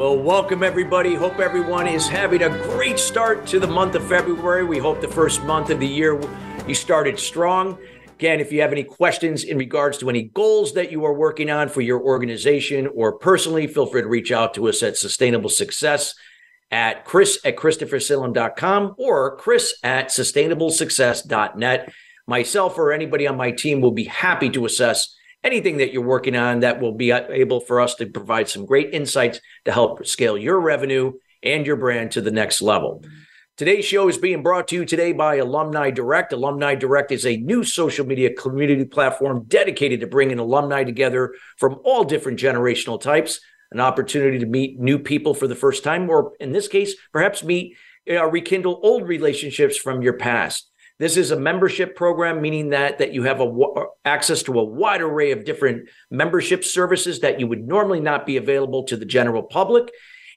Well, welcome everybody. Hope everyone is having a great start to the month of February. We hope the first month of the year you started strong. Again, if you have any questions in regards to any goals that you are working on for your organization or personally, feel free to reach out to us at Sustainable Success at chris at christophersalem.com or chris at sustainablesuccess.net. Myself or anybody on my team will be happy to assess anything that you're working on that will be able for us to provide some great insights to help scale your revenue and your brand to the next level. Today's show is being brought to you today by Alumni Direct. Alumni Direct is a new social media community platform dedicated to bringing alumni together from all different generational types, an opportunity to meet new people for the first time, or in this case, perhaps meet uh, rekindle old relationships from your past. This is a membership program, meaning that that you have a, access to a wide array of different membership services that you would normally not be available to the general public.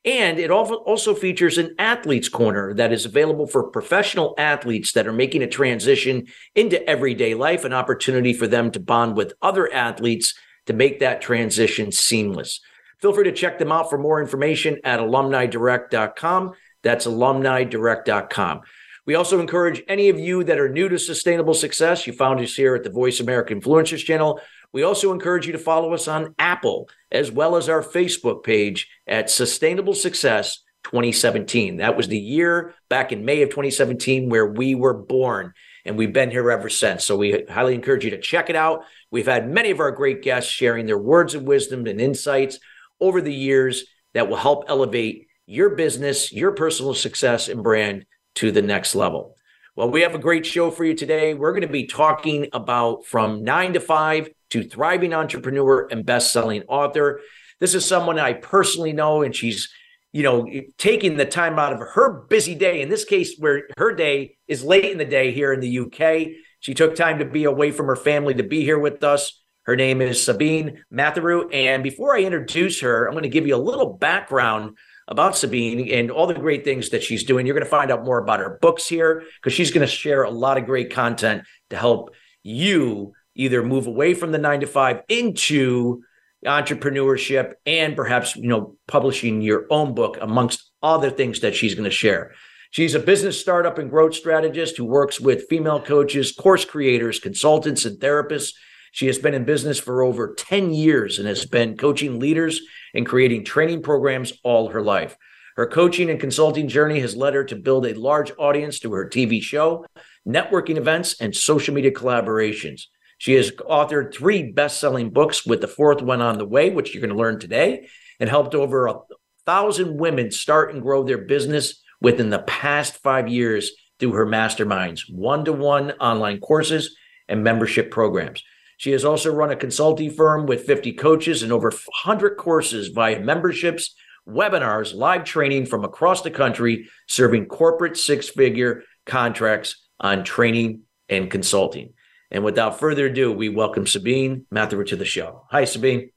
And it also features an athletes corner that is available for professional athletes that are making a transition into everyday life, an opportunity for them to bond with other athletes to make that transition seamless. Feel free to check them out for more information at alumnidirect.com. That's alumnidirect.com. We also encourage any of you that are new to sustainable success. You found us here at the Voice America Influencers channel. We also encourage you to follow us on Apple as well as our Facebook page at Sustainable Success 2017. That was the year back in May of 2017 where we were born, and we've been here ever since. So we highly encourage you to check it out. We've had many of our great guests sharing their words of wisdom and insights over the years that will help elevate your business, your personal success, and brand to the next level. Well, we have a great show for you today. We're going to be talking about from nine to five to thriving entrepreneur and best-selling author. This is someone I personally know, and she's, you know, taking the time out of her busy day. In this case, where her day is late in the day here in the UK, she took time to be away from her family to be here with us. Her name is Sabine Matharu. And before I introduce her, I'm going to give you a little background about Sabine and all the great things that she's doing. You're going to find out more about her books here because she's going to share a lot of great content to help you either move away from the nine to five into entrepreneurship and perhaps you know publishing your own book amongst other things that she's going to share she's a business startup and growth strategist who works with female coaches course creators consultants and therapists she has been in business for over 10 years and has been coaching leaders and creating training programs all her life. Her coaching and consulting journey has led her to build a large audience through her TV show, networking events, and social media collaborations. She has authored three best selling books, with the fourth one on the way, which you're going to learn today, and helped over a thousand women start and grow their business within the past five years through her masterminds, one to one online courses, and membership programs. She has also run a consulting firm with 50 coaches and over 100 courses via memberships, webinars, live training from across the country, serving corporate six figure contracts on training and consulting. And without further ado, we welcome Sabine Matharu to the show. Hi, Sabine.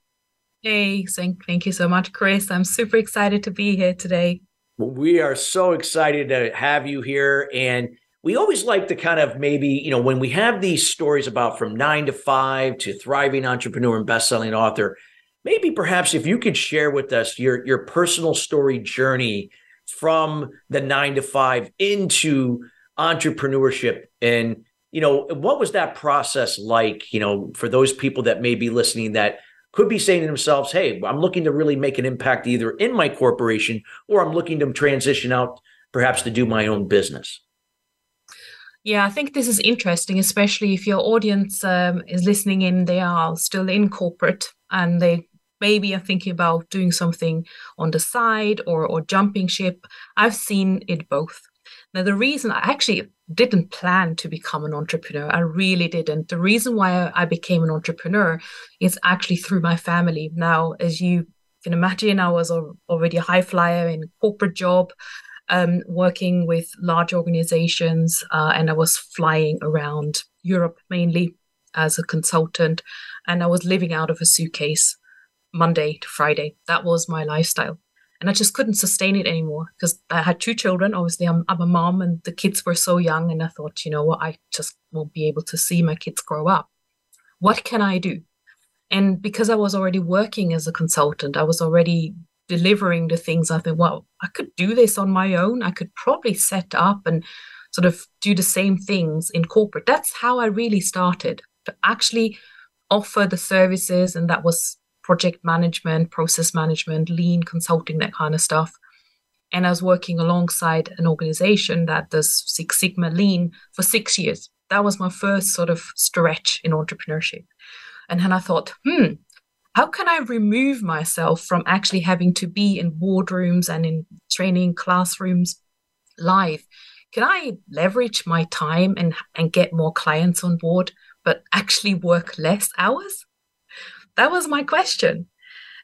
Hey, thank you so much, Chris. I'm super excited to be here today. We are so excited to have you here. And we always like to kind of maybe, you know, when we have these stories about from nine to five to thriving entrepreneur and best-selling author, maybe perhaps if you could share with us your your personal story journey from the nine to five into entrepreneurship. And you know what was that process like you know for those people that may be listening that could be saying to themselves hey i'm looking to really make an impact either in my corporation or i'm looking to transition out perhaps to do my own business yeah, I think this is interesting, especially if your audience um, is listening in, they are still in corporate and they maybe are thinking about doing something on the side or, or jumping ship. I've seen it both. Now, the reason I actually didn't plan to become an entrepreneur, I really didn't. The reason why I became an entrepreneur is actually through my family. Now, as you can imagine, I was already a high flyer in corporate job um, working with large organizations, uh, and I was flying around Europe mainly as a consultant, and I was living out of a suitcase Monday to Friday. That was my lifestyle. And I just couldn't sustain it anymore because I had two children. Obviously, I'm, I'm a mom, and the kids were so young. And I thought, you know what, I just won't be able to see my kids grow up. What can I do? And because I was already working as a consultant, I was already delivering the things I think, well, I could do this on my own. I could probably set up and sort of do the same things in corporate. That's how I really started to actually offer the services. And that was project management, process management, lean consulting, that kind of stuff. And I was working alongside an organization that does Six Sigma lean for six years. That was my first sort of stretch in entrepreneurship. And then I thought, hmm, how can I remove myself from actually having to be in boardrooms and in training classrooms live? Can I leverage my time and, and get more clients on board, but actually work less hours? That was my question.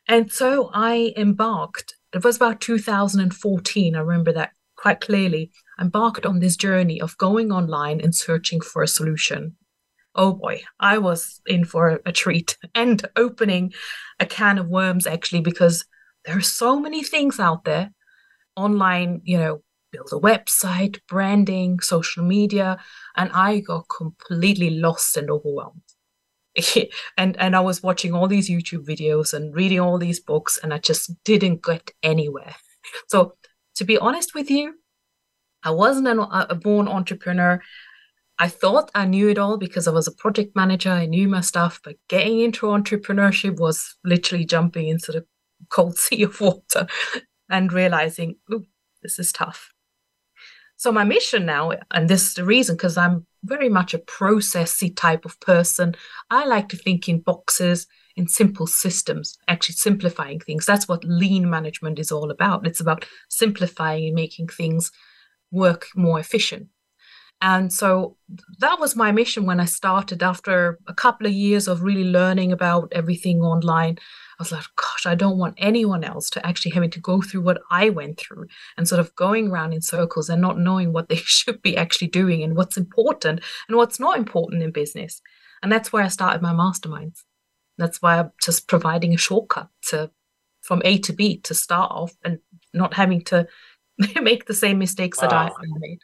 And so I embarked, it was about 2014, I remember that quite clearly, embarked on this journey of going online and searching for a solution oh boy, I was in for a treat and opening a can of worms actually, because there are so many things out there online, you know, build a website, branding, social media, and I got completely lost and overwhelmed. and and I was watching all these YouTube videos and reading all these books, and I just didn't get anywhere. So to be honest with you, I wasn't an, a born entrepreneur. I thought I knew it all because I was a project manager. I knew my stuff, but getting into entrepreneurship was literally jumping into the cold sea of water and realizing, oh, this is tough. So my mission now, and this is the reason, because I'm very much a processy type of person. I like to think in boxes, in simple systems, actually simplifying things. That's what lean management is all about. It's about simplifying and making things work more efficient. And so that was my mission when I started after a couple of years of really learning about everything online. I was like, gosh, I don't want anyone else to actually having to go through what I went through and sort of going around in circles and not knowing what they should be actually doing and what's important and what's not important in business. And that's where I started my masterminds. That's why I'm just providing a shortcut to from A to B to start off and not having to make the same mistakes wow. that I made.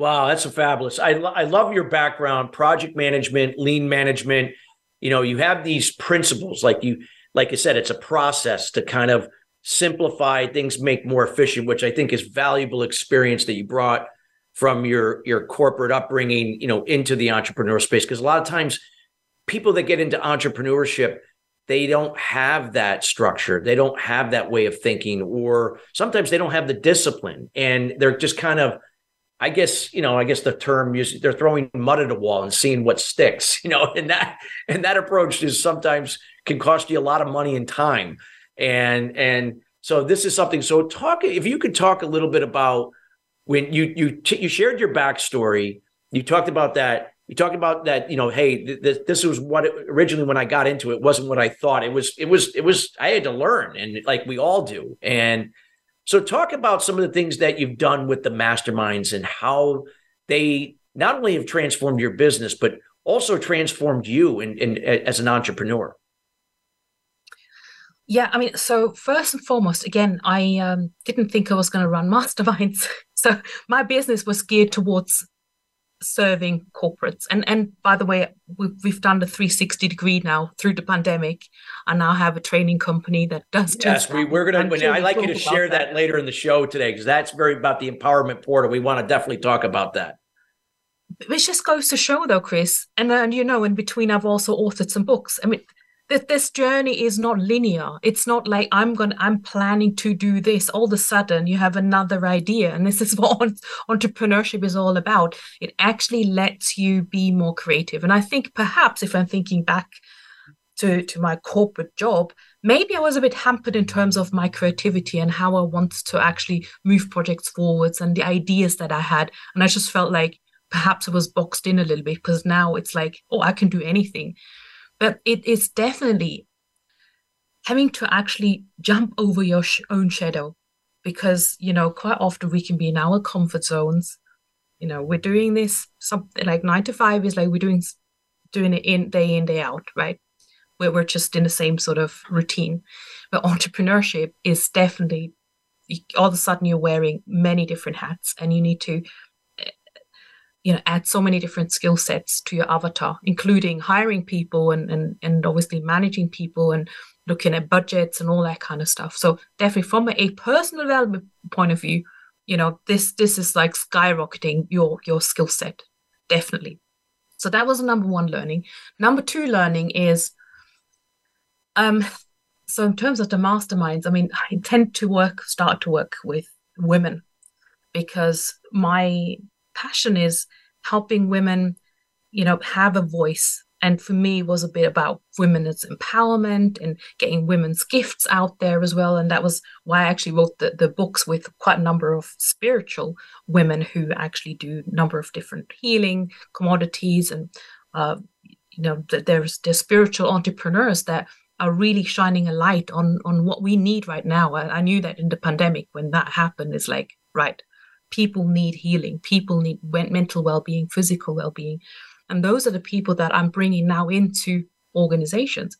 Wow, that's a fabulous. I, I love your background, project management, lean management. You know, you have these principles, like you, like I said, it's a process to kind of simplify things, make more efficient, which I think is valuable experience that you brought from your your corporate upbringing, you know, into the entrepreneur space. Because a lot of times, people that get into entrepreneurship, they don't have that structure, they don't have that way of thinking, or sometimes they don't have the discipline, and they're just kind of I guess you know, I guess the term they're throwing mud at a wall and seeing what sticks. You know, and that and that approach is sometimes can cost you a lot of money and time. And and so this is something. So talk if you could talk a little bit about when you you you shared your backstory. You talked about that. You talked about that. You know, hey, this this was what it, originally when I got into it wasn't what I thought. It was it was it was I had to learn, and like we all do, and so, talk about some of the things that you've done with the masterminds and how they not only have transformed your business, but also transformed you in, in, as an entrepreneur. Yeah, I mean, so first and foremost, again, I um, didn't think I was going to run masterminds. So my business was geared towards serving corporates. And and by the way, we've, we've done the 360 degree now through the pandemic. I now have a training company that does. Yes, we, we're going to. I like you to share that. that later in the show today because that's very about the empowerment portal. We want to definitely talk about that. Which just goes to show, though, Chris, and and you know, in between, I've also authored some books. I mean, that this journey is not linear. It's not like i'm going i'm planning to do this. All of a sudden you have another idea and this is what entrepreneurship is all about. It actually lets you be more creative. And i think perhaps if i'm thinking back to to my corporate job maybe i was a bit hampered in terms of my creativity and how i wanted to actually move projects forwards and the ideas that i had. And i just felt like perhaps I was boxed in a little bit because now it's like oh i can do anything but it is definitely having to actually jump over your sh- own shadow because you know quite often we can be in our comfort zones. You know we're doing this something like nine to five is like we're doing doing it in day in day out right? Where we're just in the same sort of routine. But entrepreneurship is definitely all of a sudden you're wearing many different hats and you need to you know add so many different skill sets to your avatar including hiring people and and, and obviously managing people and looking at budgets and all that kind of stuff. So definitely from a personal development point of view, you know, this this is like skyrocketing your your skill set, definitely. So that was number one learning. Number two learning is um so in terms of the masterminds, I mean, I tend to work, start to work with women because my passion is helping women, you know, have a voice. And for me was a bit about women's empowerment and getting women's gifts out there as well. And that was why i actually wrote the, the books with quite a number of spiritual women who actually do a number of different healing commodities. And uh, you know there's there's spiritual entrepreneurs that are really shining a light on on what we need right now. I, I knew that in the pandemic when that happened it's like right people need healing people need mental well-being physical well-being and those are the people that I'm bringing now into organizations.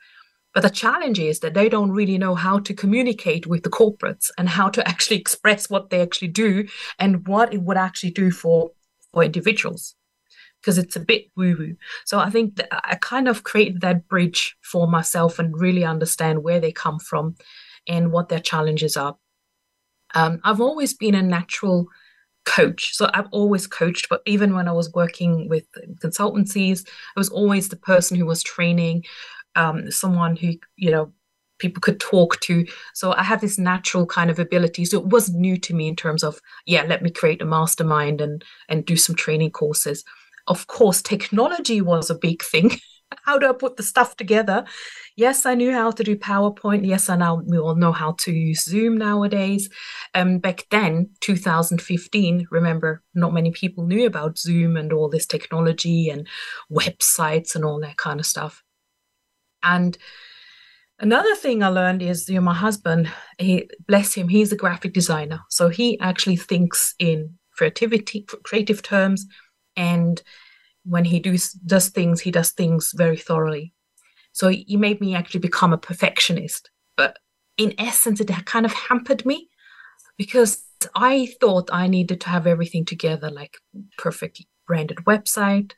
But the challenge is that they don't really know how to communicate with the corporates and how to actually express what they actually do and what it would actually do for, for individuals because it's a bit woo woo. So I think I kind of created that bridge for myself and really understand where they come from and what their challenges are. Um, I've always been a natural coach. So I've always coached, but even when I was working with consultancies, I was always the person who was training, um, someone who, you know, people could talk to. So I had this natural kind of ability. So it was new to me in terms of, yeah, let me create a mastermind and and do some training courses. Of course, technology was a big thing. how do I put the stuff together? Yes, I knew how to do PowerPoint. Yes, I now we all know how to use Zoom nowadays. Um, back then, 2015, remember, not many people knew about Zoom and all this technology and websites and all that kind of stuff. And another thing I learned is, you know, my husband, he bless him, he's a graphic designer, so he actually thinks in creativity, creative terms, and when he does does things, he does things very thoroughly. So he made me actually become a perfectionist. But in essence, it kind of hampered me because I thought I needed to have everything together, like perfectly branded website,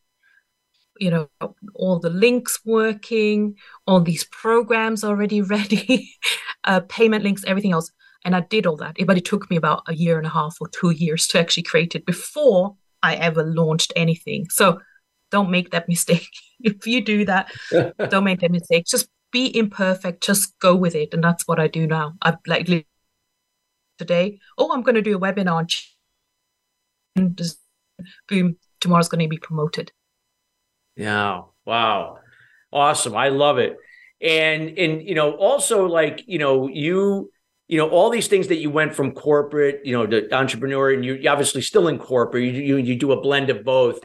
you know, all the links working, all these programs already ready, uh, payment links, everything else. And I did all that, but it took me about a year and a half or two years to actually create it before I ever launched anything. So don't make that mistake. if you do that, don't make that mistake. Just be imperfect. Just go with it. And that's what I do now. I like today. Oh, I'm going to do a webinar. And just boom, tomorrow's going to be promoted. Yeah. Wow. Awesome. I love it. And and you know, also like, you know, you you know all these things that you went from corporate you know to entrepreneur and you obviously still in corporate you, you, you do a blend of both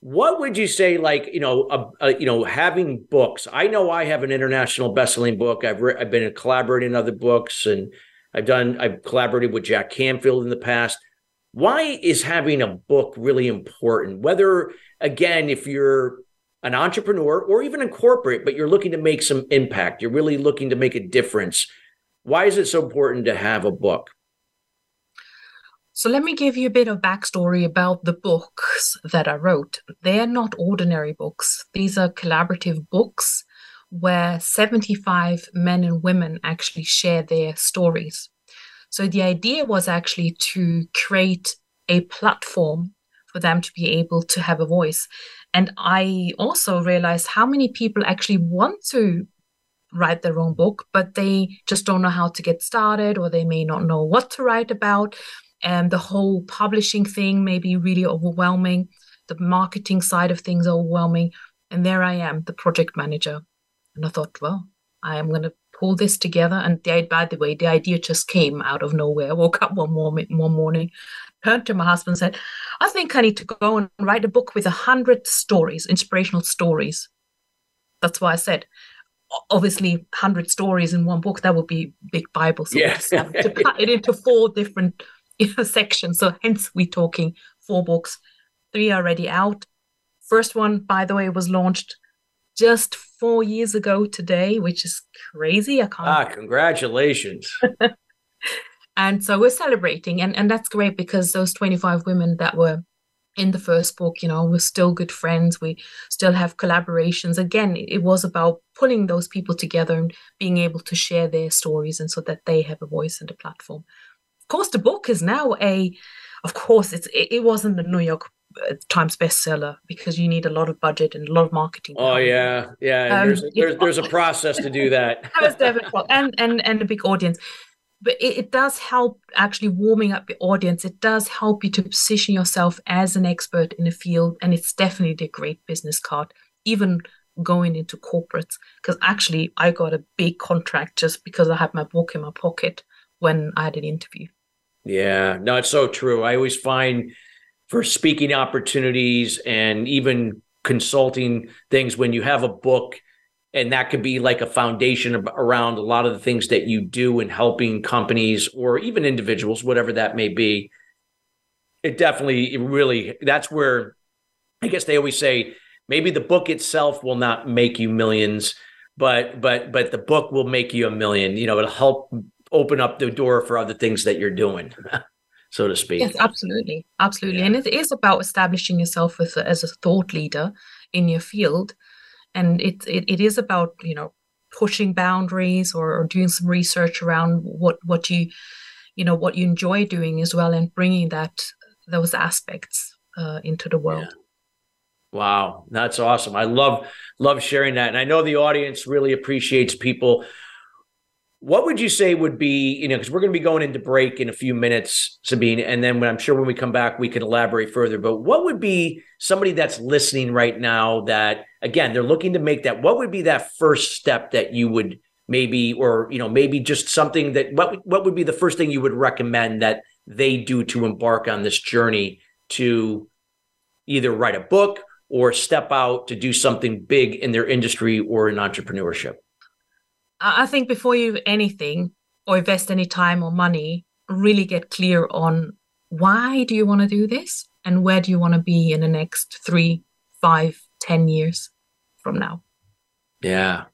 what would you say, like you know, uh, uh, you know, having books? I know I have an international best-selling book. I've re- I've been collaborating in other books, and I've done I've collaborated with Jack Canfield in the past. Why is having a book really important? Whether again, if you're an entrepreneur or even in corporate, but you're looking to make some impact, you're really looking to make a difference. Why is it so important to have a book? So let me give you a bit of backstory about the books that I wrote. They're not ordinary books. These are collaborative books where 75 men and women actually share their stories. So the idea was actually to create a platform for them to be able to have a voice. And I also realized how many people actually want to write their own book, but they just don't know how to get started or they may not know what to write about and the whole publishing thing may be really overwhelming. The marketing side of things overwhelming. And there i am the project manager. And i thought well i am going to pull this together. And the, by the way the idea just came out of nowhere. I woke up one morning one morning turned to my husband and said i think i need to go and write a book with a hundred stories inspirational stories. That's why i said obviously 100 stories in one book that would be big bible so yeah. to cut it into four different sections so hence we're talking four books. Three are already out. First one by the way was launched just four years ago today which is crazy. I can't ah congratulations. And so we're celebrating and and that's great because those 25 women that were in the first book you know we're still good friends. We still have collaborations. Again it was about pulling those people together and being able to share their stories and so that they have a voice and a platform course the book is now a of course it's it, it wasn't a new york uh, times bestseller because you need a lot of budget and a lot of marketing oh yeah yeah um, there's, there's, there's a process to do that that was definitely and and and a big audience but it, it, does help actually warming up your audience. It does help you to position yourself as an expert in a field. And it's definitely a great business card, even going into corporates. Because actually, I got a big contract just because I had my book in my pocket when I had an interview. Yeah, no, it's so true. I always find for speaking opportunities and even consulting things when you have a book and that could be like a foundation around a lot of the things that you do in helping companies or even individuals whatever that may be it definitely it really that's where i guess they always say maybe the book itself will not make you millions but but but the book will make you a million you know it'll help open up the door for other things that you're doing so to speak. Yes absolutely absolutely. Yeah. and it is about establishing yourself as a, as a thought leader in your field. And it, it, it is about you know pushing boundaries or, or, doing some research around what what you you know what you enjoy doing as well and bringing that those aspects uh, into the world. Yeah. wow that's awesome. I love love sharing that. And i know the audience really appreciates people what would you say would be, you know, because we're going to be going into break in a few minutes, Sabine, and then when I'm sure when we come back, we can elaborate further. But what would be somebody that's listening right now that, again, they're looking to make that? What would be that first step that you would maybe, or you know, maybe just something that what what would be the first thing you would recommend that they do to embark on this journey to either write a book or step out to do something big in their industry or in entrepreneurship? I think before you anything or invest any time or money, really get clear on why do you want to do this and where do you want to be in the next three, five, ten years from now. Yeah.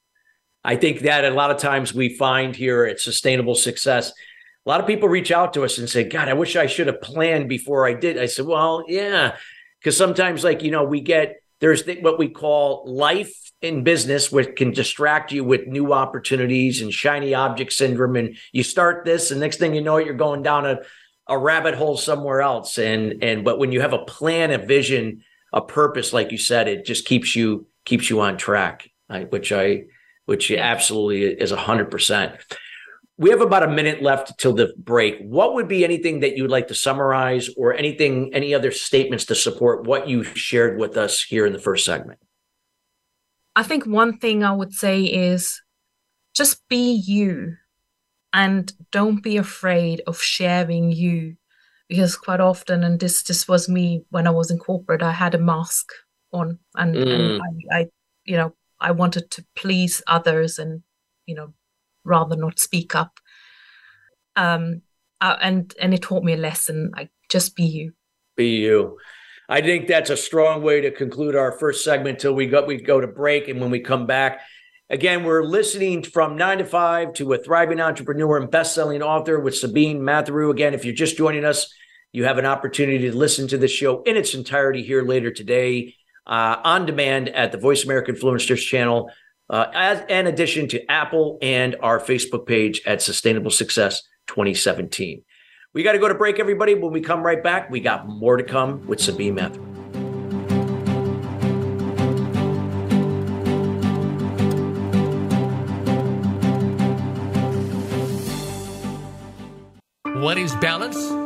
I think that a lot of times we find here at Sustainable Success, a lot of people reach out to us and say, God, I wish I should have planned before I did. I said, Well, yeah. Because sometimes, like, you know, we get there's what we call life in business, which can distract you with new opportunities and shiny object syndrome. And you start this, and next thing you know, you're going down a, a rabbit hole somewhere else. And and but when you have a plan, a vision, a purpose, like you said, it just keeps you keeps you on track, which I which absolutely is a hundred percent. We have about a minute left till the break. What would be anything that you'd like to summarize or anything, any other statements to support what you shared with us here in the first segment? I think one thing I would say is just be you and don't be afraid of sharing you because quite often and this this was me when I was in corporate I had a mask on and, mm. and I, I you know I wanted to please others and you know rather not speak up um uh, and and it taught me a lesson like just be you be you I think that's a strong way to conclude our first segment till we go we go to break. And when we come back, again, we're listening from nine to five to a thriving entrepreneur and best-selling author with Sabine Matharu. Again, if you're just joining us, you have an opportunity to listen to the show in its entirety here later today uh, on demand at the Voice America Influencers channel, uh, as in addition to Apple and our Facebook page at Sustainable Success 2017. We got to go to break, everybody. When we come right back, we got more to come with Sabine Mather. What is balance?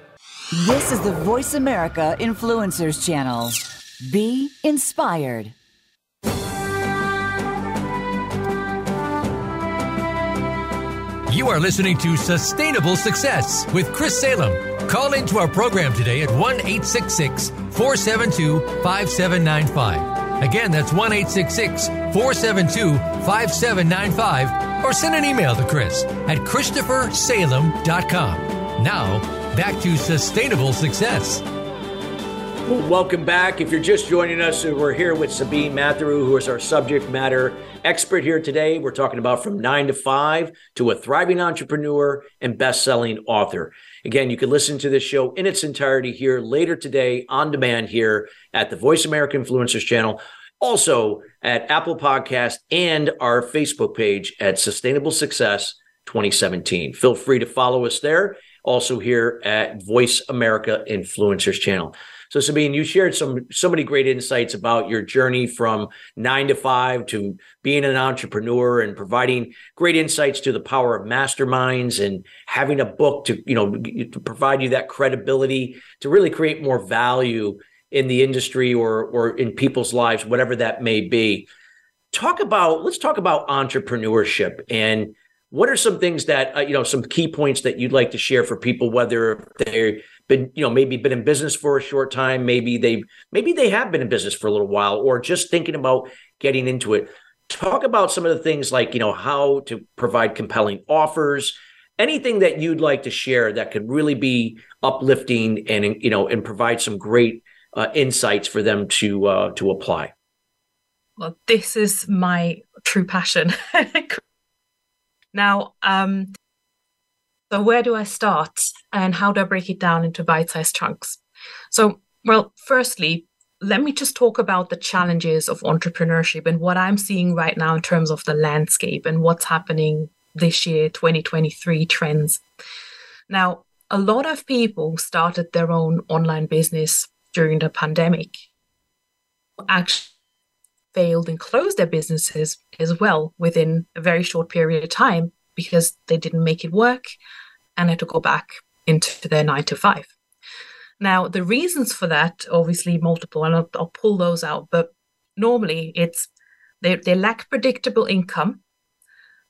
This is the Voice America Influencers Channel. Be inspired. You are listening to Sustainable Success with Chris Salem. Call into our program today at 1 866 472 5795. Again, that's 1 866 472 5795. Or send an email to Chris at ChristopherSalem.com. Now, back to sustainable success. Welcome back. If you're just joining us, we're here with Sabine Matharu, who is our subject matter expert here today. We're talking about from nine to five to a thriving entrepreneur and best-selling author. Again, you can listen to this show in its entirety here later today on demand here at the Voice America Influencers channel. Also at Apple Podcast and our Facebook page at Sustainable Success 2017. Feel free to follow us there also here at Voice America Influencers channel. So Sabine, you shared some so many great insights about your journey from nine to five to being an entrepreneur and providing great insights to the power of masterminds and having a book to you know to provide you that credibility to really create more value in the industry or or in people's lives, whatever that may be. Talk about let's talk about entrepreneurship and what are some things that uh, you know some key points that you'd like to share for people whether they've been you know maybe been in business for a short time maybe they maybe they have been in business for a little while or just thinking about getting into it? Talk about some of the things like you know how to provide compelling offers. Anything that you'd like to share that could really be uplifting and you know and provide some great uh, insights for them to uh, to apply. Well this is my true passion Now, um, so where do I start and how do I break it down into bite sized chunks? So, well, firstly, let me just talk about the challenges of entrepreneurship and what I'm seeing right now in terms of the landscape and what's happening this year, 2023 trends. Now, a lot of people started their own online business during the pandemic. Actually, failed and closed their businesses as well within a very short period of time because they didn't make it work and had to go back into their nine to five. Now, the reasons for that, obviously multiple, and I'll, I'll pull those out, but normally it's they, they lack predictable income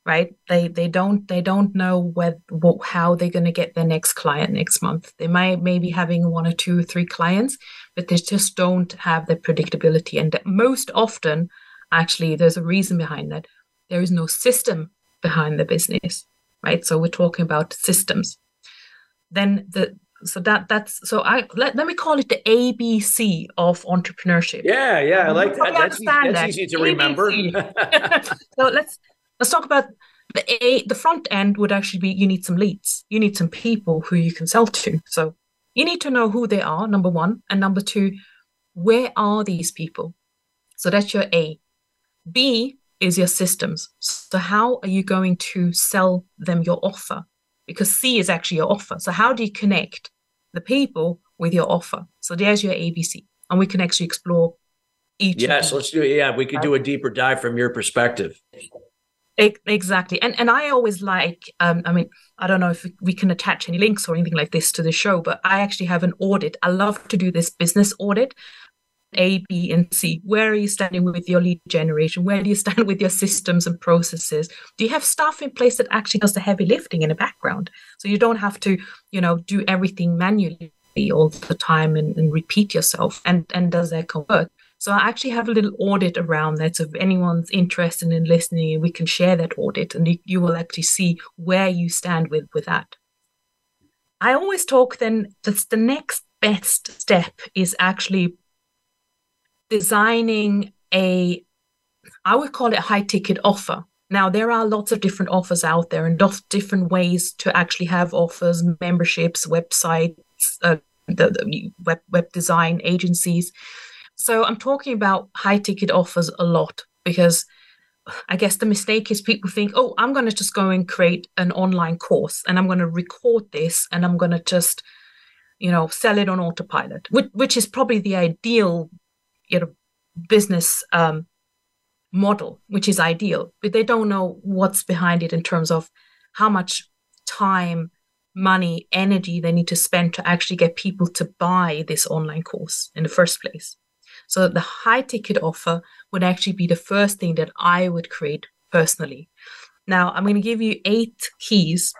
right? They they don't they don't know where what, how they're going to get their next client next month. They might maybe having one or two or three clients but they just don't have the predictability. And most often actually there's a reason behind that. There is no system behind the business right? So we're talking about systems. Then the so that that's so i let, let me call it the abc of entrepreneurship. Yeah yeah i like that. That's, easy, that's that. easy to ABC. remember. So let's let's talk about the a the front end would actually be you need some leads. You need some people who you can sell to. So you need to know who they are number one and number two where are these people? So that's your a. B is your systems. So how are you going to sell them your offer? Because c is actually your offer. So how do you connect the people with your offer? So there's your abc and we can actually explore each yes let's do it. Yeah we could do a deeper dive from your perspective Exactly. And and I always like, um, I mean, I don't know if we can attach any links or anything like this to the show, but I actually have an audit. I love to do this business audit. A, B, and C. Where are you standing with your lead generation? Where do you stand with your systems and processes? Do you have staff in place that actually does the heavy lifting in the background? So you don't have to, you know, do everything manually all the time and, and repeat yourself. And and does that convert? So I actually have a little audit around that. So if anyone's interested in listening, we can share that audit and you, will actually see where you stand with, with that. I always talk then that's the next best step is actually designing a, I would call it high ticket offer. Now, there are lots of different offers out there and different ways to actually have offers, memberships, websites, uh, the, the web, web design agencies. So I'm talking about high ticket offers a lot because I guess the mistake is people think, oh, I'm going to just go and create an online course and I'm going to record this and I'm going to just, you know, sell it on autopilot, which, which is probably the ideal, you know, business um, model, which is ideal, but they don't know what's behind it in terms of how much time, money, energy they need to spend to actually get people to buy this online course in the first place. So the high ticket offer would actually be the first thing that I would create personally. Now, I'm going to give you eight keys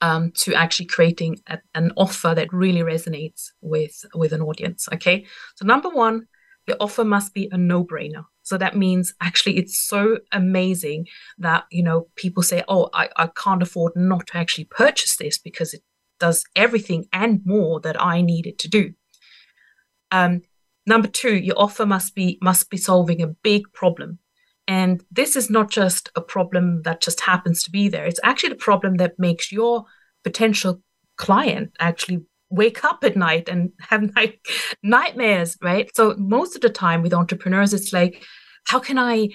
um, to actually creating a, an offer that really resonates with, with an audience. Okay. So, number one, the offer must be a no brainer. So that means actually it's so amazing that, you know, people say, oh, I, I can't afford not to actually purchase this because it does everything and more that I need it to do. Um, Number two, your offer must be must be solving a big problem. And this is not just a problem that just happens to be there. It's actually the problem that makes your potential client actually wake up at night and have night, nightmares, right? So most of the time with entrepreneurs, it's like, how can I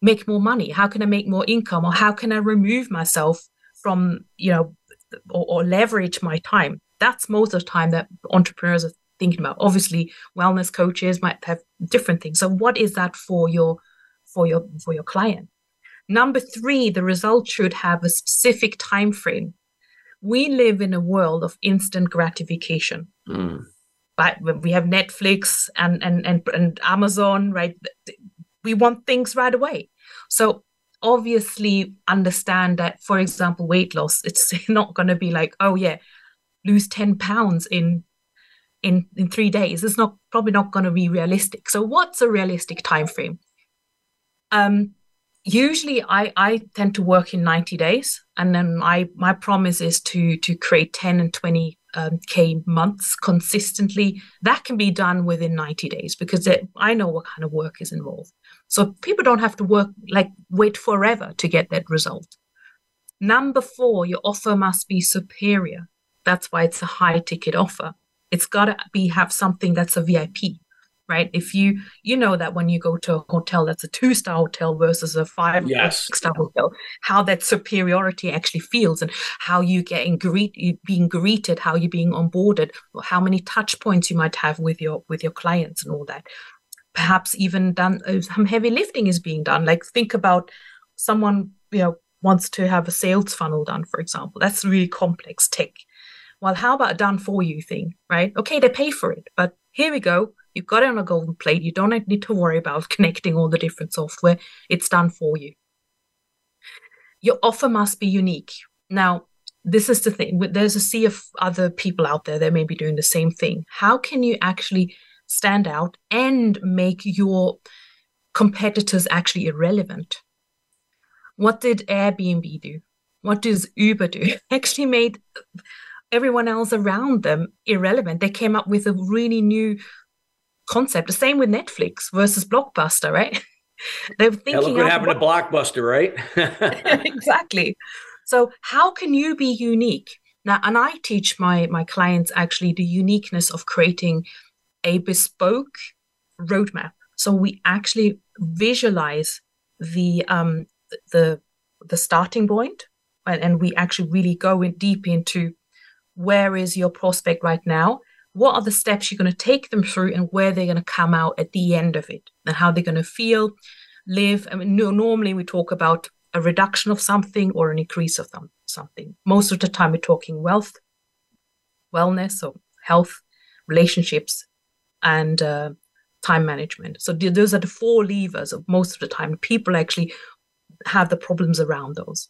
make more money? How can I make more income? Or how can I remove myself from, you know, or, or leverage my time? That's most of the time that entrepreneurs are thinking about. Obviously, wellness coaches might have different things. So what is that for your for your for your client? Number three, the result should have a specific time frame. We live in a world of instant gratification. Mm. But we have Netflix and, and and and Amazon, right? We want things right away. So obviously understand that, for example, weight loss, it's not going to be like, oh yeah, lose 10 pounds in in in three days it's not probably not going to be realistic. So what's a realistic time frame um usually i i tend to work in 90 days and then i my promise is to to create 10 and 20 um, k months consistently. That can be done within 90 days because it, i know what kind of work is involved. So people don't have to work like wait forever to get that result. Number four your offer must be superior. That's why it's a high ticket offer it's got to be have something that's a vip right? If you you know that when you go to a hotel that's a two star hotel versus a five yes. star hotel how that superiority actually feels and how you getting greet being greeted how you're being onboarded or how many touch points you might have with your with your clients and all that. Perhaps even done uh, some heavy lifting is being done. Like think about someone you know wants to have a sales funnel done for example. That's really complex tech well, how about a done for you thing, right? Okay, they pay for it, but here we go. You've got it on a golden plate. You don't need to worry about connecting all the different software. It's done for you. Your offer must be unique. Now, this is the thing. There's a sea of other people out there that may be doing the same thing. How can you actually stand out and make your competitors actually irrelevant? What did Airbnb do? What does Uber do? Actually made everyone else around them irrelevant. They came up with a really new concept. The same with Netflix versus Blockbuster, right? They're thinking. Yeah, look what happened what... to Blockbuster, right? exactly. So how can you be unique now? And I teach my my clients actually the uniqueness of creating a bespoke roadmap. So we actually visualize the um the the starting point and, and we actually really go in deep into where is your prospect right now? What are the steps you're going to take them through and where they're going to come out at the end of it and how they're going to feel, live? I mean, normally we talk about a reduction of something or an increase of them, something. Most of the time we're talking wealth, wellness, or health, relationships, and uh, time management. So those are the four levers of most of the time. People actually have the problems around those.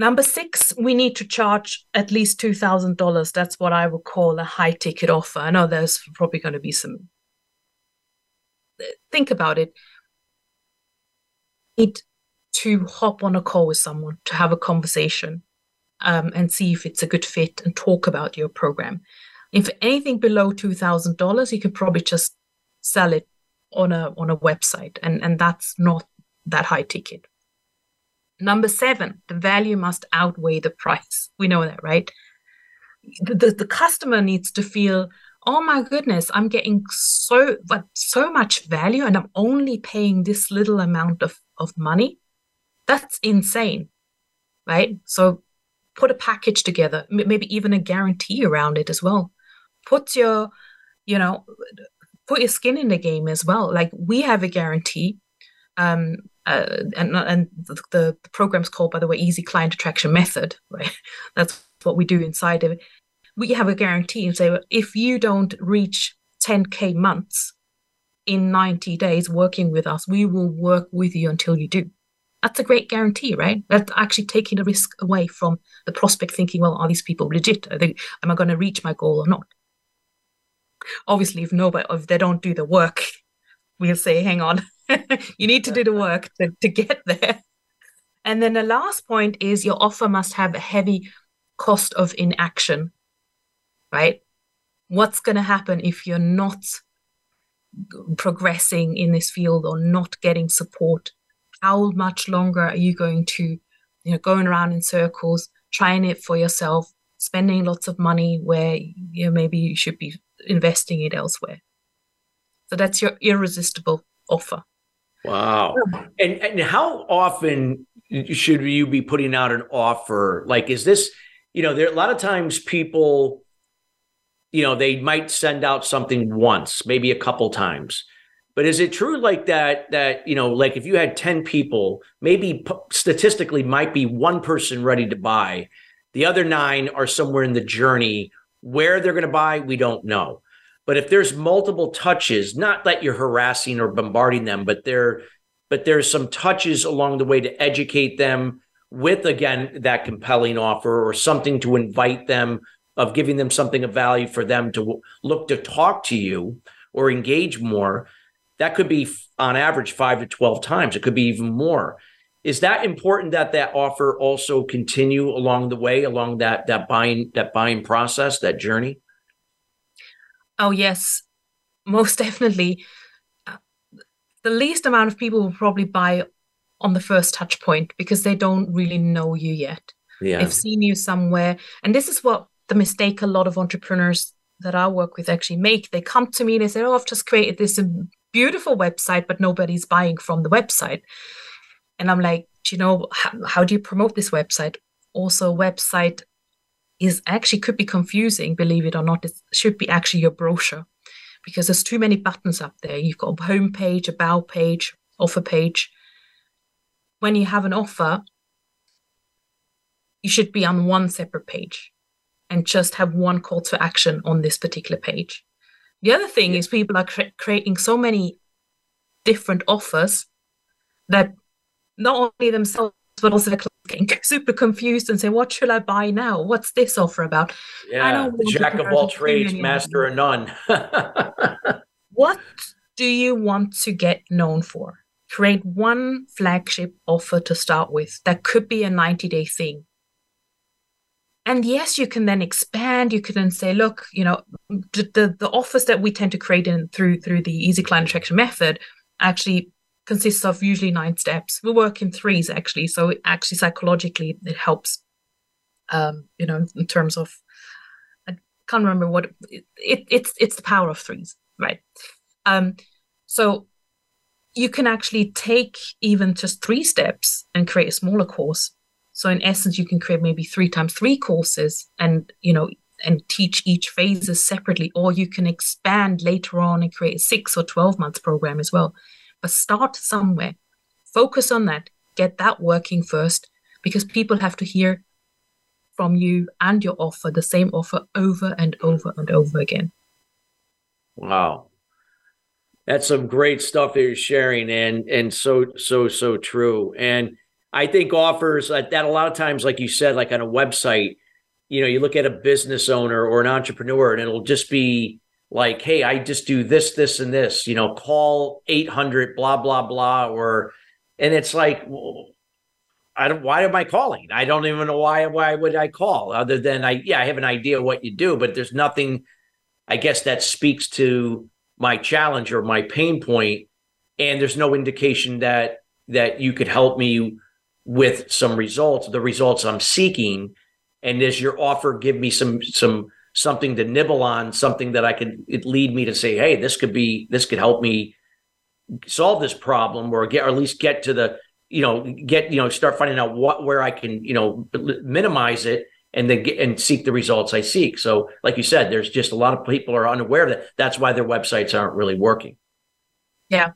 Number six, we need to charge at least $2,000. That's what I would call a high ticket offer. I know there's probably going to be some think about it. Need to hop on a call with someone to have a conversation um, and see if it's a good fit and talk about your program. If anything below two thousand dollars, you could probably just sell it on a on a website, and and that's not that high ticket. Number seven, the value must outweigh the price. We know that, right? The, the, the customer needs to feel, oh my goodness, I'm getting so but so much value and I'm only paying this little amount of, of money. That's insane. Right. So put a package together, maybe even a guarantee around it as well. Put your, you know, put your skin in the game as well. Like we have a guarantee. Um, uh, and and the, the, program's called, by the way, Easy Client Attraction Method. Right, that's what we do inside of it. We have a guarantee and say, if you don't reach 10k months in 90 days working with us, we will work with you until you do. That's a great guarantee, right? That's actually taking the risk away from the prospect thinking, well, are these people legit? They, am I going to reach my goal or not? Obviously, if nobody, if they don't do the work, we'll say, hang on, you need to do the work to, to get there. And then the last point is your offer must have a heavy cost of inaction, right? What's going to happen if you're not progressing in this field or not getting support? How much longer are you going to, you know, going around in circles, trying it for yourself, spending lots of money where you know maybe you should be investing it elsewhere? So that's your irresistible offer. Wow. And and how often should you be putting out an offer? Like, is this, you know, there a lot of times people, you know, they might send out something once, maybe a couple times. But is it true like that? That you know, like if you had ten people, maybe statistically might be one person ready to buy, the other nine are somewhere in the journey. Where they're going to buy, we don't know. But if there's multiple touches, not that you're harassing or bombarding them, but there, but there's some touches along the way to educate them with again that compelling offer or something to invite them of giving them something of value for them to look to talk to you or engage more that could be on average 5 to 12 times. It could be even more. Is that important that that offer also continue along the way along that that buying that buying process that journey Oh, yes, most definitely. Uh, the least amount of people will probably buy on the first touch point because they don't really know you yet. Yeah. They've seen you somewhere. And this is what the mistake a lot of entrepreneurs that I work with actually make. They come to me, and they say, Oh, I've just created this beautiful website, but nobody's buying from the website. And I'm like, Do you know, how, how do you promote this website? Also, website is actually could be confusing, believe it or not. It should be actually your brochure because there's too many buttons up there. You've got a home page, a about page, offer page. When you have an offer, you should be on one separate page and just have one call to action on this particular page. The other thing is people are cre- creating so many different offers that not only themselves but also getting super confused and say, "What should I buy now? What's this offer about?" Yeah, jack of all trades, master of none. what do you want to get known for? Create one flagship offer to start with. That could be a ninety-day thing. And yes, you can then expand. You can then say, look, you know, the, the, the offers that we tend to create in through through the easy client attraction method actually consists of usually nine steps. We work in threes actually, so actually psychologically it helps. Um, you know, in terms of I can't remember what it, it, it's it's the power of threes, right? Um, so you can actually take even just three steps and create a smaller course. So in essence, you can create maybe three times three courses, and you know and teach each phases separately, or you can expand later on and create a six or 12 months program as well. But start somewhere. Focus on that. Get that working first because people have to hear from you and your offer, the same offer over and over and over again. Wow. That's some great stuff that you're sharing and and so so so true. And I think offers that a lot of times like you said like on a website, you know, you look at a business owner or an entrepreneur and it'll just be like, hey, I just do this, this, and this, you know, call 800, blah, blah, blah, or, and it's like, I don't, why am I calling? I don't even know why, why would I call other than I, yeah, I have an idea what you do, but there's nothing, I guess that speaks to my challenge or my pain point, And there's no indication that, that you could help me with some results, the results I'm seeking. And does your offer give me some, some, something to nibble on, something that I could it lead me to say, hey, this could be this could help me solve this problem or get or at least get to the you know get you know start finding out what where I can you know minimize it and then get and seek the results I seek. So like you said, there's just a lot of people are unaware of that. That's why their websites aren't really working. Yeah,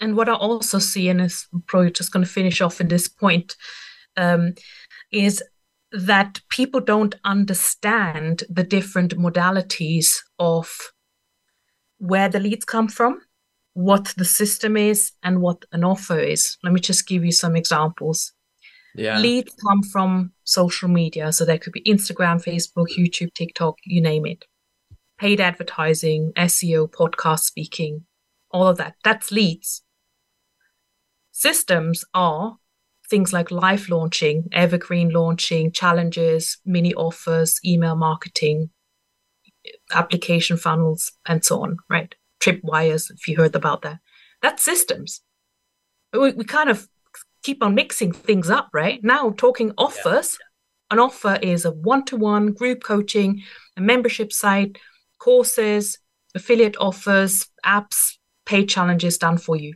and what I also see, and is probably just going to finish off in this point, um, is that people don't understand the different modalities of where the leads come from, what the system is, and what an offer is. Let me just give you some examples. Yeah. Leads come from social media. So that could be Instagram, Facebook, YouTube, TikTok, you name it. Paid advertising, SEO, podcast speaking, all of that. That's leads. Systems are things like live launching, evergreen launching, challenges, mini offers, email marketing, application funnels, and so on, right? Tripwires, if you heard about that. That's systems. We, we kind of keep on mixing things up, right? Now, talking offers, yeah. an offer is a one to one group coaching, a membership site, courses, affiliate offers, apps, paid challenges done for you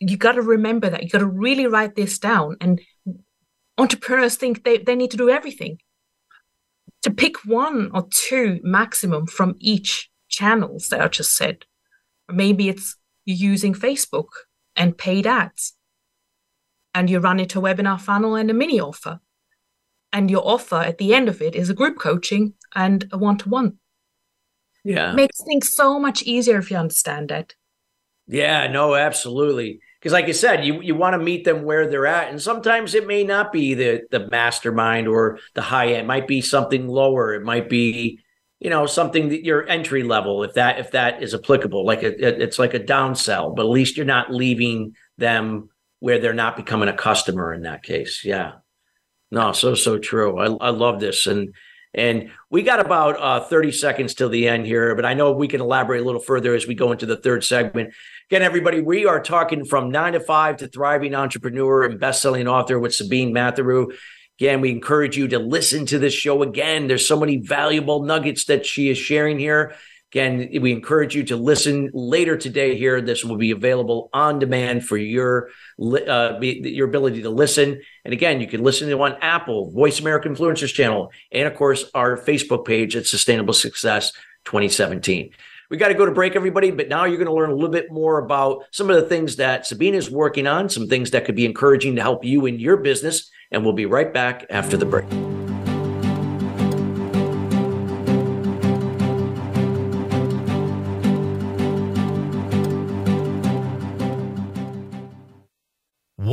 you got to remember that. You got to really write this down. And entrepreneurs think they, they need to do everything. To pick one or two maximum from each channels that i just said. Maybe it's using facebook and paid ads. And you run it a webinar funnel and a mini offer. And your offer at the end of it is a group coaching and a one-to-one. Yeah. Makes things so much easier if you understand that yeah no absolutely because like I said, you you want to meet them where they're at, and sometimes it may not be the the mastermind or the high end. It might be something lower. It might be you know something that your entry level, if that if that is applicable. Like a, it's like a downsell, but at least you're not leaving them where they're not becoming a customer in that case. Yeah, no, so so true. I I love this and. And we got about uh, 30 seconds till the end here, but I know we can elaborate a little further as we go into the third segment. Again, everybody, we are talking from nine to five to thriving entrepreneur and best-selling author with Sabine Matharu. Again, we encourage you to listen to this show again. There's so many valuable nuggets that she is sharing here. Again, we encourage you to listen later today. Here, this will be available on demand for your uh, your ability to listen. And again, you can listen to on Apple, Voice America Influencers channel, and of course our Facebook page at Sustainable Success 2017. We got to go to break, everybody, but now you're going to learn a little bit more about some of the things that Sabina is working on, some things that could be encouraging to help you in your business. And we'll be right back after the break.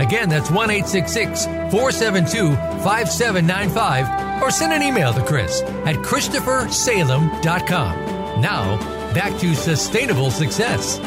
Again, that's 1 866 472 5795. Or send an email to Chris at ChristopherSalem.com. Now, back to sustainable success.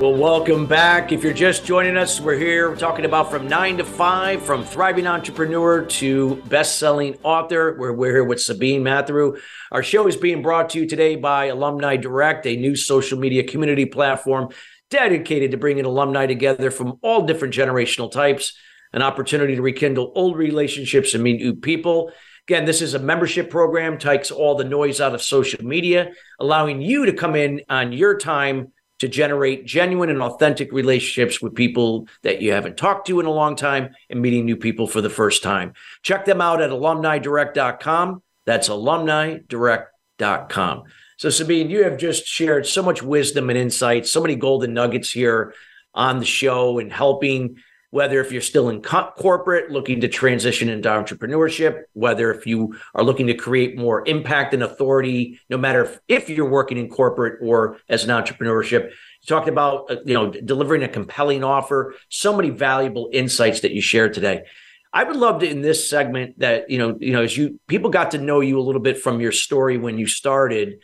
Well, welcome back. If you're just joining us, we're here talking about from nine to five, from thriving entrepreneur to best-selling author. We're, we're here with Sabine Matharu. Our show is being brought to you today by Alumni Direct, a new social media community platform dedicated to bringing alumni together from all different generational types, an opportunity to rekindle old relationships and meet new people. Again, this is a membership program, takes all the noise out of social media, allowing you to come in on your time to generate genuine and authentic relationships with people that you haven't talked to in a long time and meeting new people for the first time. Check them out at alumnidirect.com. That's alumnidirect.com. So, Sabine, you have just shared so much wisdom and insight, so many golden nuggets here on the show and helping whether if you're still in co- corporate looking to transition into entrepreneurship, whether if you are looking to create more impact and authority, no matter if, if you're working in corporate or as an entrepreneurship. You talked about uh, you know delivering a compelling offer. So many valuable insights that you shared today. I would love to in this segment that you know you know as you people got to know you a little bit from your story when you started.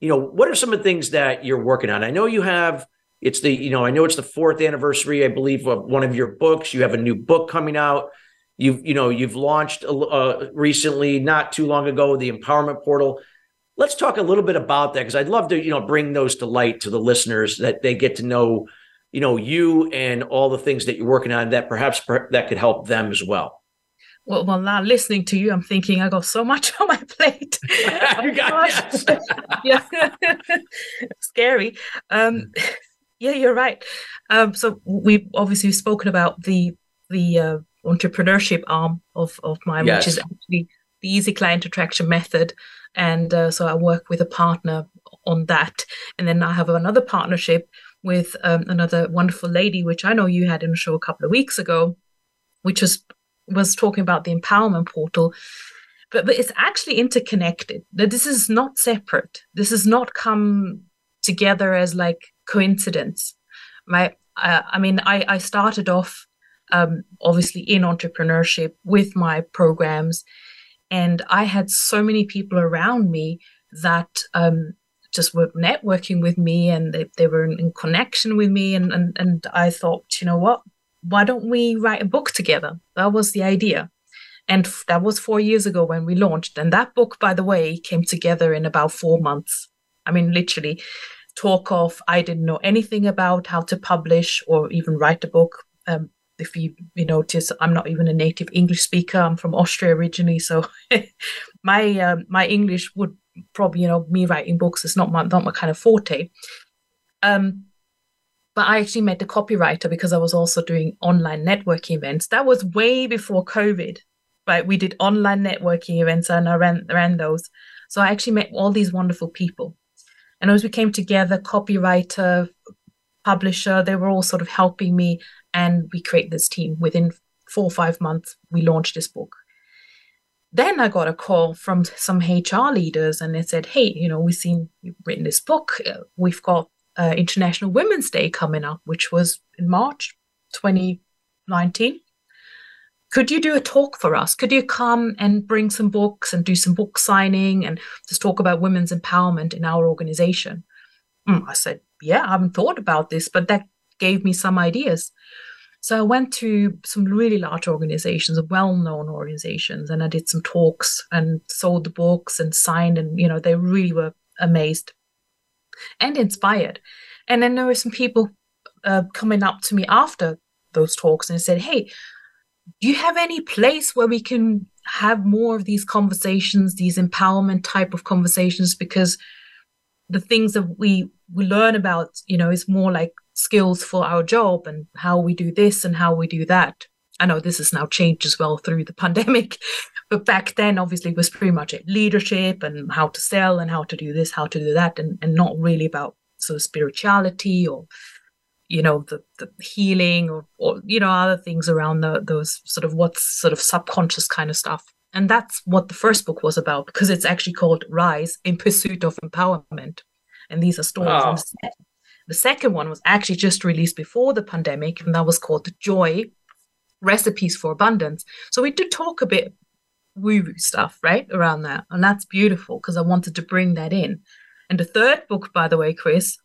You know what are some of the things that you're working on? I know you have it's the, you know, I know it's the fourth anniversary, I believe, of one of your books. You have a new book coming out. You've, you know, you've launched uh, recently, not too long ago, the Empowerment Portal. Let's talk a little bit about that because I'd love to, you know, bring those to light to the listeners that they get to know, you know, you and all the things that you're working on that perhaps that could help them as well. Well, well, now listening to you, I'm thinking I got so much on my plate. got, yeah, scary. Um, yeah, you're right. Um, so we've obviously spoken about the the uh, entrepreneurship arm of of mine, yes. which is actually the easy client attraction method. And uh, so I work with a partner on that, and then I have another partnership with um, another wonderful lady, which I know you had in a show a couple of weeks ago, which was was talking about the empowerment portal. But, but it's actually interconnected. That this is not separate. This has not come together as like coincidence, right? I mean, I, I started off um, obviously in entrepreneurship with my programs, and I had so many people around me that um, just were networking with me and they, they were in, in connection with me. And, and, and I thought, you know what? Why don't we write a book together? That was the idea. And f- that was four years ago when we launched. And that book, by the way, came together in about four months. I mean, literally, talk of I didn't know anything about how to publish or even write a book. Um, if you you notice, I'm not even a native English speaker. I'm from Austria originally, so my um, my English would probably you know me writing books is not my not my kind of forte. Um, but I actually met the copywriter because I was also doing online networking events. That was way before COVID, right? We did online networking events and I ran ran those. So I actually met all these wonderful people. And as we came together, copywriter, publisher, they were all sort of helping me. And we create this team. Within four or five months, we launched this book. Then I got a call from some HR leaders and they said, Hey, you know, we've seen you've written this book. Uh, we've got uh, International Women's Day coming up, which was in March 2019 could you do a talk for us? Could you come and bring some books and do some book signing and just talk about women's empowerment in our organization? Mm, I said, Yeah, I haven't thought about this, but that gave me some ideas. So I went to some really large organizations, well known organizations, and I did some talks and sold the books and signed, and you know, they really were amazed and inspired. And then there were some people uh, coming up to me after those talks and said, Hey, do you have any place where we can have more of these conversations these empowerment type of conversations because the things that we we learn about you know is more like skills for our job and how we do this and how we do that i know this has now changed as well through the pandemic but back then obviously it was pretty much leadership and how to sell and how to do this how to do that and, and not really about sort of spirituality or you know the, the healing or, or you know other things around the, those sort of what's sort of subconscious kind of stuff and that's what the first book was about because it's actually called rise in pursuit of empowerment and these are stories. The, the second one was actually just released before the pandemic, and that was called Joy Recipes for Abundance. So we do talk a bit woo woo stuff, right, around that. And that's beautiful because I wanted to bring that in. And the third book, by the way, Chris,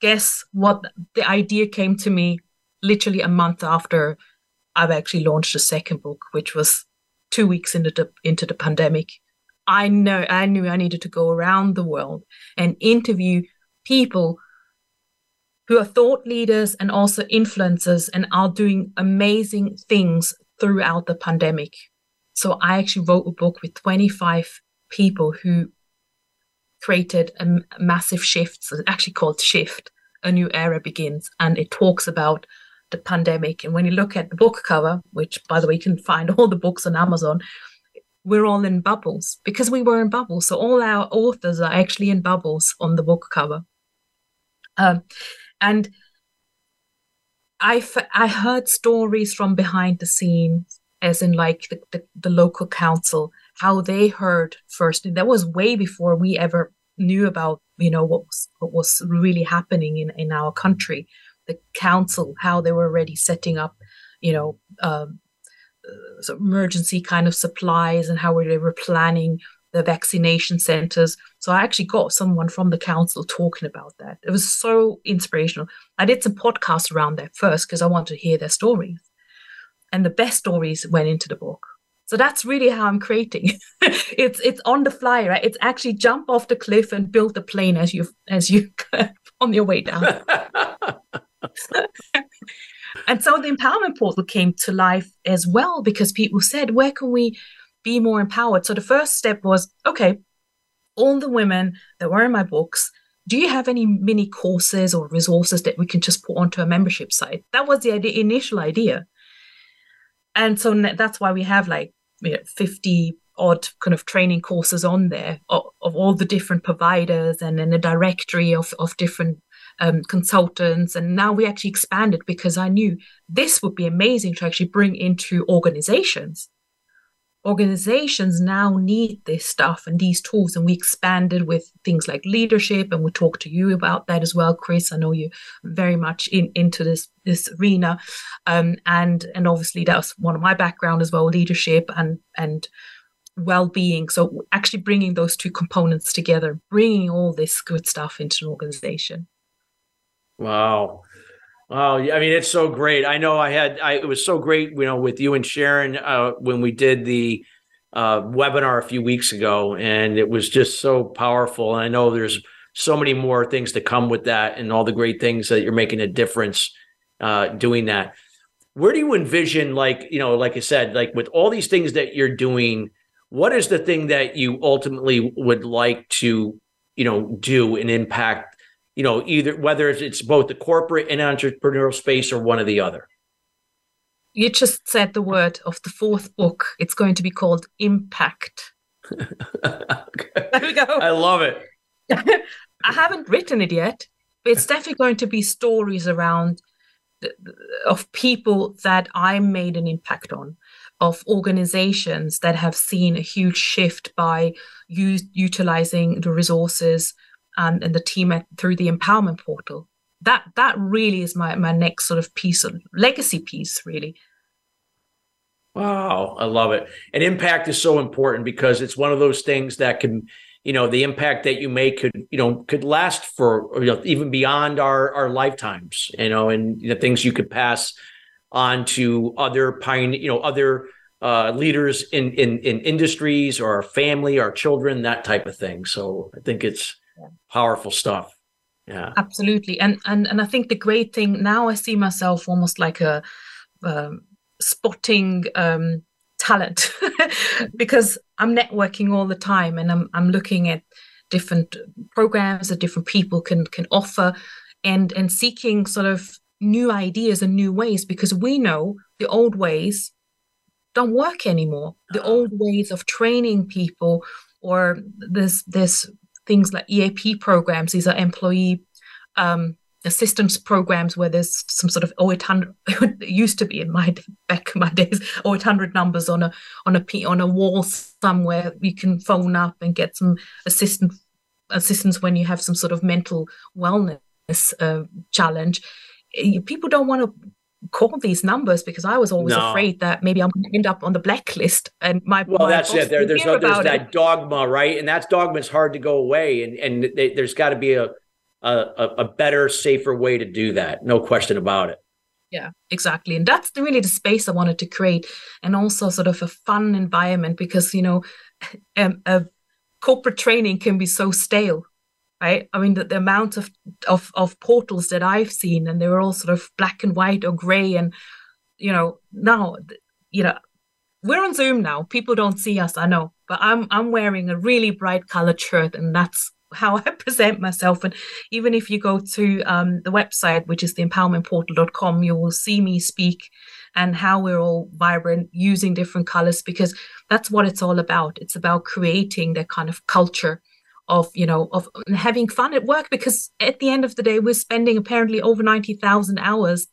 guess what? The idea came to me literally a month after I've actually launched the second book, which was two weeks into the, into the pandemic. I know I knew I needed to go around the world and interview people who are thought leaders and also influencers and are doing amazing things throughout the pandemic. So I actually wrote a book with 25 people who created a massive shift. So it's actually called Shift, A New Era Begins. And it talks about the pandemic. And when you look at the book cover, which by the way, you can find all the books on Amazon, we're all in bubbles because we were in bubbles. So all our authors are actually in bubbles on the book cover. Um, and I, I heard stories from behind the scenes as in like the, the, the local council, how they heard first. That was way before we ever knew about, you know, what was, what was really happening in, in our country. The council, how they were already setting up, you know, um, uh, so emergency kind of supplies and how they were planning the vaccination centers. So I actually got someone from the council talking about that. It was so inspirational. I did some podcasts around that first because I wanted to hear their stories and the best stories went into the book. So that's really how I'm creating. it's it's on the fly, right? It's actually jump off the cliff and build the plane as you as you on your way down. and so the empowerment portal came to life as well because people said, where can we be more empowered? So the first step was, okay, all the women that were in my books, do you have any mini courses or resources that we can just put onto a membership site? That was the idea, initial idea and so that's why we have like you know, 50 odd kind of training courses on there of, of, all the different providers and then a directory of, of different um, consultants and now we actually expanded because i knew this would be amazing to actually bring into organizations organizations now need this stuff and these tools and we expanded with things like leadership and we talked to you about that as well chris. I know you're very much in, into this this arena. Um, and and obviously that's one of my background as well leadership and and well-being. So actually bringing those two components together bringing all this good stuff into an organization. Wow Oh, I mean, it's so great. I know I had, I, it was so great, you know, with you and Sharon uh, when we did the uh, webinar a few weeks ago, and it was just so powerful. And I know there's so many more things to come with that, and all the great things that you're making a difference uh, doing that. Where do you envision, like, you know, like I said, like with all these things that you're doing, what is the thing that you ultimately would like to, you know, do and impact you know, either whether it's both the corporate and entrepreneurial space or one or the other? You just said the word of the fourth book. It's going to be called Impact. okay. There we go. I love it. I haven't written it yet, but it's definitely going to be stories around of people that I made an impact on, of organizations that have seen a huge shift by u- utilizing the resources and, and the team at, through the empowerment portal. That that really is my my next sort of piece of legacy piece, really. Wow, I love it. And impact is so important because it's one of those things that can, you know, the impact that you make could, you know, could last for you know, even beyond our our lifetimes, you know, and the things you could pass on to other pioneer, you know, other uh, leaders in in in industries or our family, our children, that type of thing. So I think it's powerful stuff. Yeah. Absolutely. And and and i think the great thing now i see myself almost like a um, spotting um, talent because i'm networking all the time and i'm i'm looking at different programs that different people can can offer and and seeking sort of new ideas and new ways because we know the old ways don't work anymore. The old ways of training people or this this things like EAP programs. These are employee um, assistance programs where there's some sort of 0800 it used to be in my back in my days 0800 numbers on a on a on a wall somewhere you can phone up and get some assistance assistance when you have some sort of mental wellness uh, challenge. Eh, people don't want to call these numbers because I was always no. afraid that maybe I'm going to end up on the blacklist. And my well, my that's it. There, there's no, there's that it. dogma, right? And that dogma is hard to go away, and and they, there's got to be a, a a better, safer way to do that. No question about it. Yeah, exactly. And that's the, really the space I wanted to create, and also sort of a fun environment because you know, um, a corporate training can be so stale right? I mean, the, the amount of, of of portals that I've seen, and they were all sort of black and white or gray, and you know, now, you know, we're on Zoom now. People don't see us, I know, but I'm I'm wearing a really bright colored shirt, and that's how I present myself. And even if you go to um, the website, which is the empowermentportal.com, you will see me speak and how we're all vibrant using different colors because that's what it's all about. It's about creating that kind of culture of you know of having fun at work because at the end of the day we're spending apparently over 90,000 hours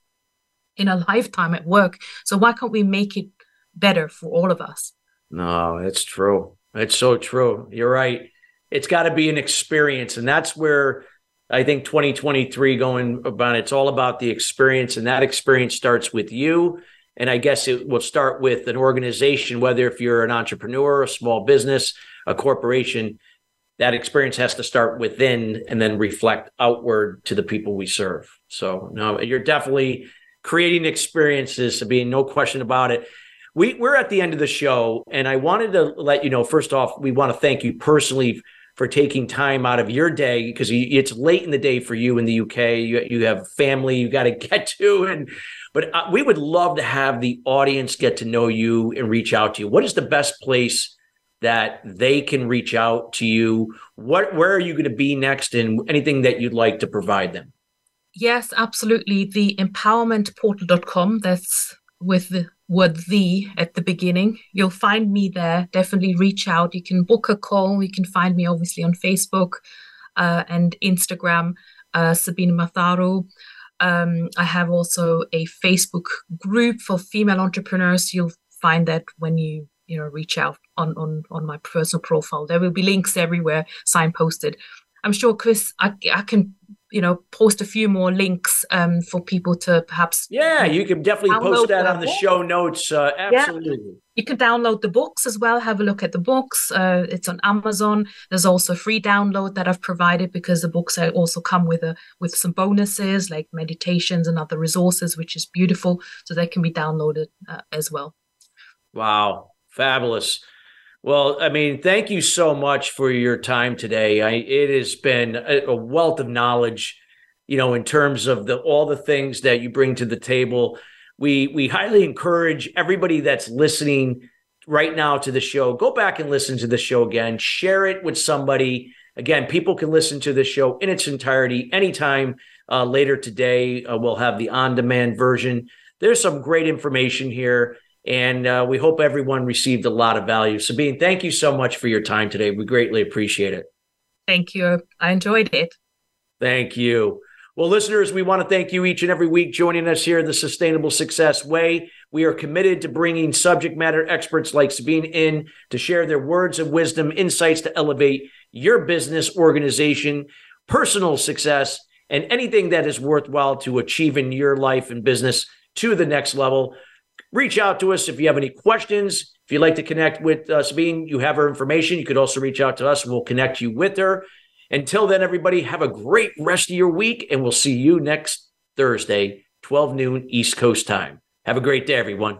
in a lifetime at work. So why can't we make it better for all of us? No it's true. It's so true. You're right. It's got to be an experience and that's where i think 2023 going about it's all about the experience and that experience starts with you. And i guess it will start with an organization whether if you're an entrepreneur a small business a corporation that experience has to start within and then reflect outward to the people we serve. So no, you're definitely creating experiences to being no question about it. We, we're at the end of the show, and I wanted to let you know. First off, we want to thank you personally for taking time out of your day because it's late in the day for you in the UK. You, you have family you got to get to, and but uh, we would love to have the audience get to know you and reach out to you. What is the best place that they can reach out to you? What where are you going to be next and anything that you'd like to provide them? Yes, absolutely. The empowermentportal.com, that's with the word the at the beginning. You'll find me there. Definitely reach out. You can book a call. You can find me obviously on Facebook uh, and Instagram, uh, Sabine Matharu. Um, I have also a Facebook group for female entrepreneurs. You'll find that when you you know reach out on on on my personal profile. There will be links everywhere signposted. I'm sure chris i, I can you know post a few more links um, for people to perhaps yeah you can definitely post that on the book. show notes uh, absolutely. Yeah. you can download the books as well. Have a look at the books. Uh, it's on amazon. There's also a free download that i've provided because the books also come with a with some bonuses like meditations and other resources which is beautiful. So they can be downloaded uh, as well. Wow Fabulous. Well, I mean, thank you so much for your time today. I, it has been a, a wealth of knowledge, you know, in terms of the all the things that you bring to the table. We we highly encourage everybody that's listening right now to the show, go back and listen to the show again, share it with somebody. Again, people can listen to the show in its entirety anytime uh, later today. Uh, we'll have the on demand version. There's some great information here. And uh, we hope everyone received a lot of value. Sabine, thank you so much for your time today. We greatly appreciate it. Thank you. I enjoyed it. Thank you. Well, listeners, we want to thank you each and every week joining us here in the Sustainable Success Way. We are committed to bringing subject matter experts like Sabine in to share their words of wisdom, insights to elevate your business, organization, personal success, and anything that is worthwhile to achieve in your life and business to the next level reach out to us if you have any questions. If you'd like to connect with uh, Sabine, you have her information. You could also reach out to us and we'll connect you with her. Until then, everybody, have a great rest of your week, and we'll see you next Thursday, 12 noon East Coast time. Have a great day, everyone.